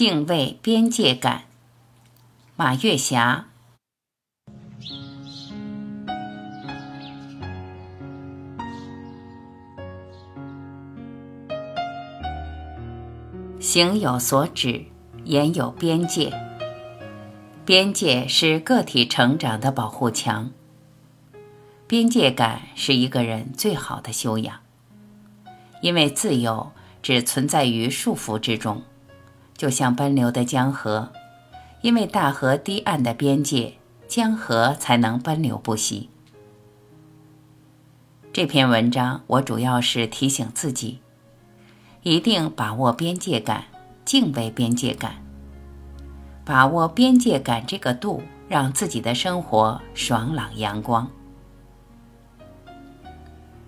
敬畏边界感。马月霞。行有所指，言有边界。边界是个体成长的保护墙。边界感是一个人最好的修养，因为自由只存在于束缚之中，就像奔流的江河，因为大河堤岸的边界，江河才能奔流不息。这篇文章我主要是提醒自己。一定把握边界感，敬畏边界感。把握边界感这个度，让自己的生活爽朗阳光。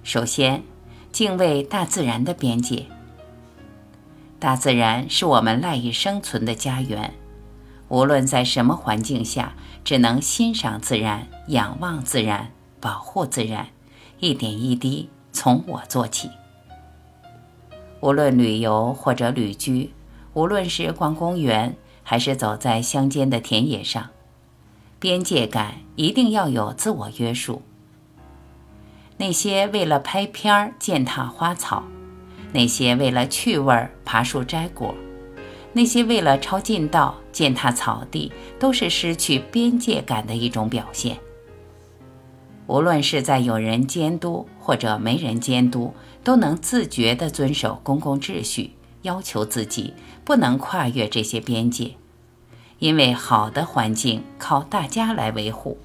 首先，敬畏大自然的边界。大自然是我们赖以生存的家园，无论在什么环境下，只能欣赏自然、仰望自然、保护自然，一点一滴从我做起。无论旅游或者旅居，无论是逛公园还是走在乡间的田野上，边界感一定要有自我约束。那些为了拍片儿践踏花草，那些为了趣味爬树摘果，那些为了抄近道践踏草地，都是失去边界感的一种表现。无论是在有人监督或者没人监督，都能自觉地遵守公共秩序，要求自己不能跨越这些边界，因为好的环境靠大家来维护。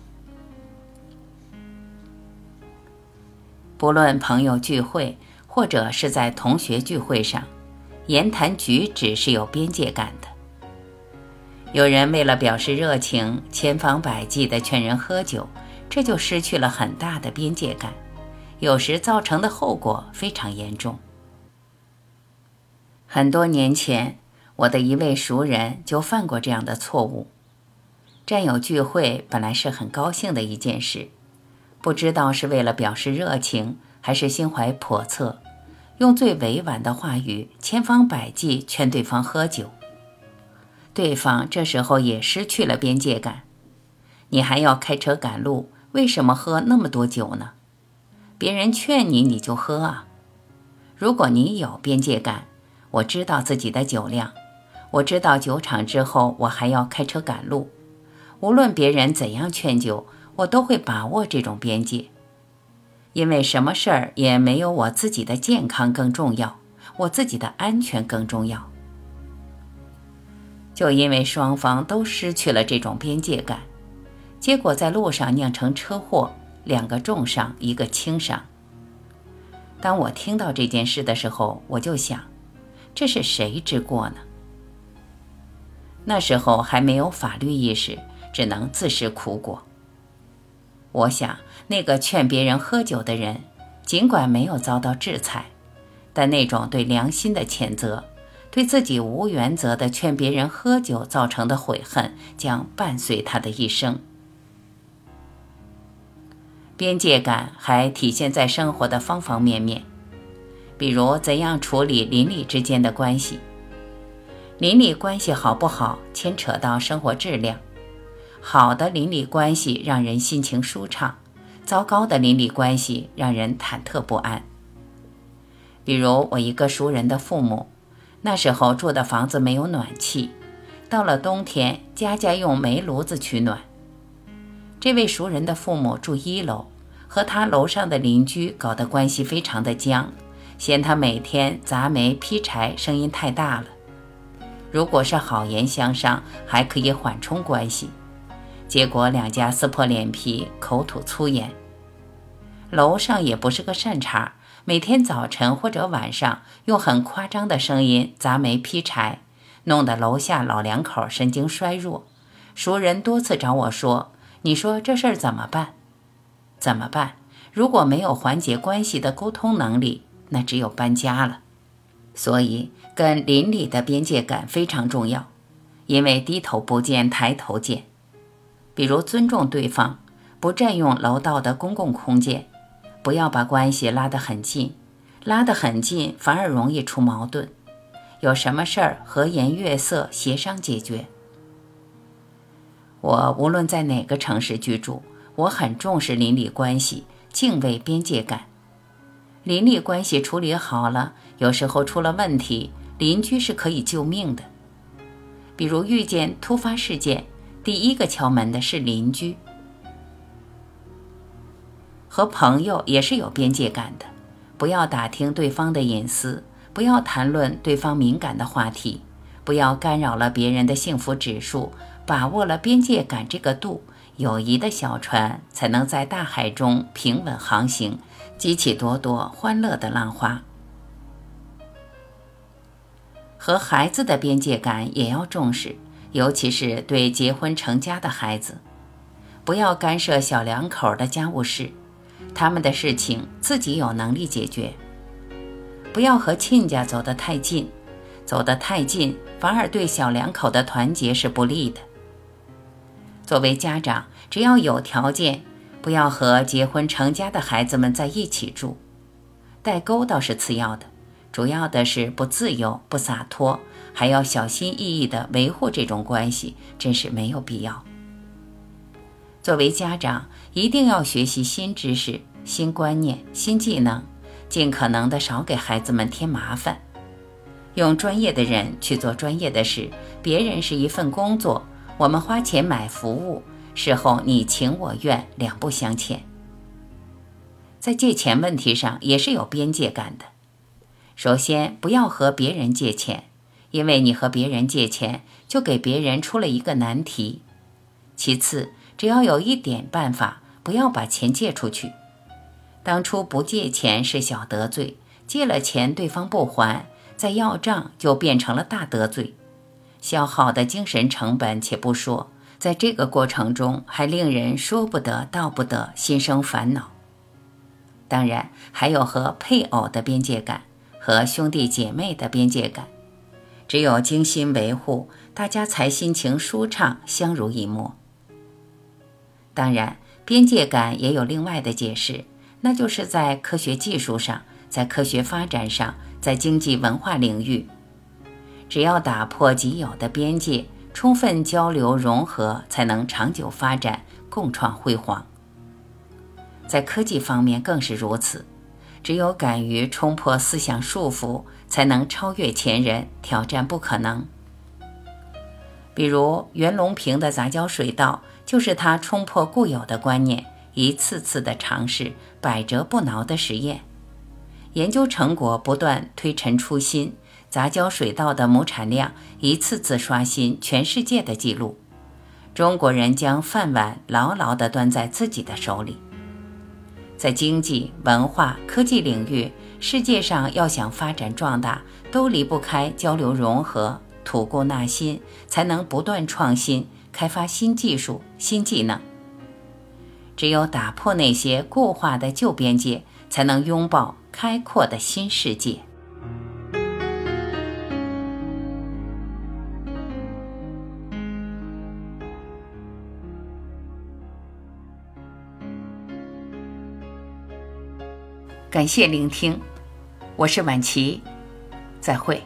不论朋友聚会，或者是在同学聚会上，言谈举止是有边界感的。有人为了表示热情，千方百计地劝人喝酒。这就失去了很大的边界感，有时造成的后果非常严重。很多年前，我的一位熟人就犯过这样的错误。战友聚会本来是很高兴的一件事，不知道是为了表示热情，还是心怀叵测，用最委婉的话语，千方百计劝对方喝酒。对方这时候也失去了边界感，你还要开车赶路。为什么喝那么多酒呢？别人劝你，你就喝啊。如果你有边界感，我知道自己的酒量，我知道酒场之后我还要开车赶路，无论别人怎样劝酒，我都会把握这种边界，因为什么事儿也没有我自己的健康更重要，我自己的安全更重要。就因为双方都失去了这种边界感。结果在路上酿成车祸，两个重伤，一个轻伤。当我听到这件事的时候，我就想，这是谁之过呢？那时候还没有法律意识，只能自食苦果。我想，那个劝别人喝酒的人，尽管没有遭到制裁，但那种对良心的谴责，对自己无原则的劝别人喝酒造成的悔恨，将伴随他的一生。边界感还体现在生活的方方面面，比如怎样处理邻里之间的关系。邻里关系好不好，牵扯到生活质量。好的邻里关系让人心情舒畅，糟糕的邻里关系让人忐忑不安。比如我一个熟人的父母，那时候住的房子没有暖气，到了冬天，家家用煤炉子取暖。这位熟人的父母住一楼，和他楼上的邻居搞得关系非常的僵，嫌他每天砸煤劈柴声音太大了。如果是好言相商，还可以缓冲关系，结果两家撕破脸皮，口吐粗言。楼上也不是个善茬，每天早晨或者晚上用很夸张的声音砸煤劈柴，弄得楼下老两口神经衰弱。熟人多次找我说。你说这事儿怎么办？怎么办？如果没有缓解关系的沟通能力，那只有搬家了。所以，跟邻里的边界感非常重要，因为低头不见抬头见。比如尊重对方，不占用楼道的公共空间，不要把关系拉得很近，拉得很近反而容易出矛盾。有什么事儿和颜悦色协商解决。我无论在哪个城市居住，我很重视邻里关系，敬畏边界感。邻里关系处理好了，有时候出了问题，邻居是可以救命的。比如遇见突发事件，第一个敲门的是邻居。和朋友也是有边界感的，不要打听对方的隐私，不要谈论对方敏感的话题，不要干扰了别人的幸福指数。把握了边界感这个度，友谊的小船才能在大海中平稳航行，激起朵朵欢乐的浪花。和孩子的边界感也要重视，尤其是对结婚成家的孩子，不要干涉小两口的家务事，他们的事情自己有能力解决。不要和亲家走得太近，走得太近反而对小两口的团结是不利的。作为家长，只要有条件，不要和结婚成家的孩子们在一起住。代沟倒是次要的，主要的是不自由、不洒脱，还要小心翼翼地维护这种关系，真是没有必要。作为家长，一定要学习新知识、新观念、新技能，尽可能的少给孩子们添麻烦。用专业的人去做专业的事，别人是一份工作。我们花钱买服务，事后你情我愿，两不相欠。在借钱问题上也是有边界感的。首先，不要和别人借钱，因为你和别人借钱，就给别人出了一个难题。其次，只要有一点办法，不要把钱借出去。当初不借钱是小得罪，借了钱对方不还，再要账就变成了大得罪。消耗的精神成本且不说，在这个过程中还令人说不得道不得，心生烦恼。当然，还有和配偶的边界感，和兄弟姐妹的边界感，只有精心维护，大家才心情舒畅，相濡以沫。当然，边界感也有另外的解释，那就是在科学技术上，在科学发展上，在经济文化领域。只要打破既有的边界，充分交流融合，才能长久发展，共创辉煌。在科技方面更是如此，只有敢于冲破思想束缚，才能超越前人，挑战不可能。比如袁隆平的杂交水稻，就是他冲破固有的观念，一次次的尝试，百折不挠的实验，研究成果不断推陈出新。杂交水稻的亩产量一次次刷新全世界的纪录，中国人将饭碗牢牢地端在自己的手里。在经济、文化、科技领域，世界上要想发展壮大，都离不开交流融合、吐故纳新，才能不断创新，开发新技术、新技能。只有打破那些固化的旧边界，才能拥抱开阔的新世界。感谢聆听，我是晚琪，再会。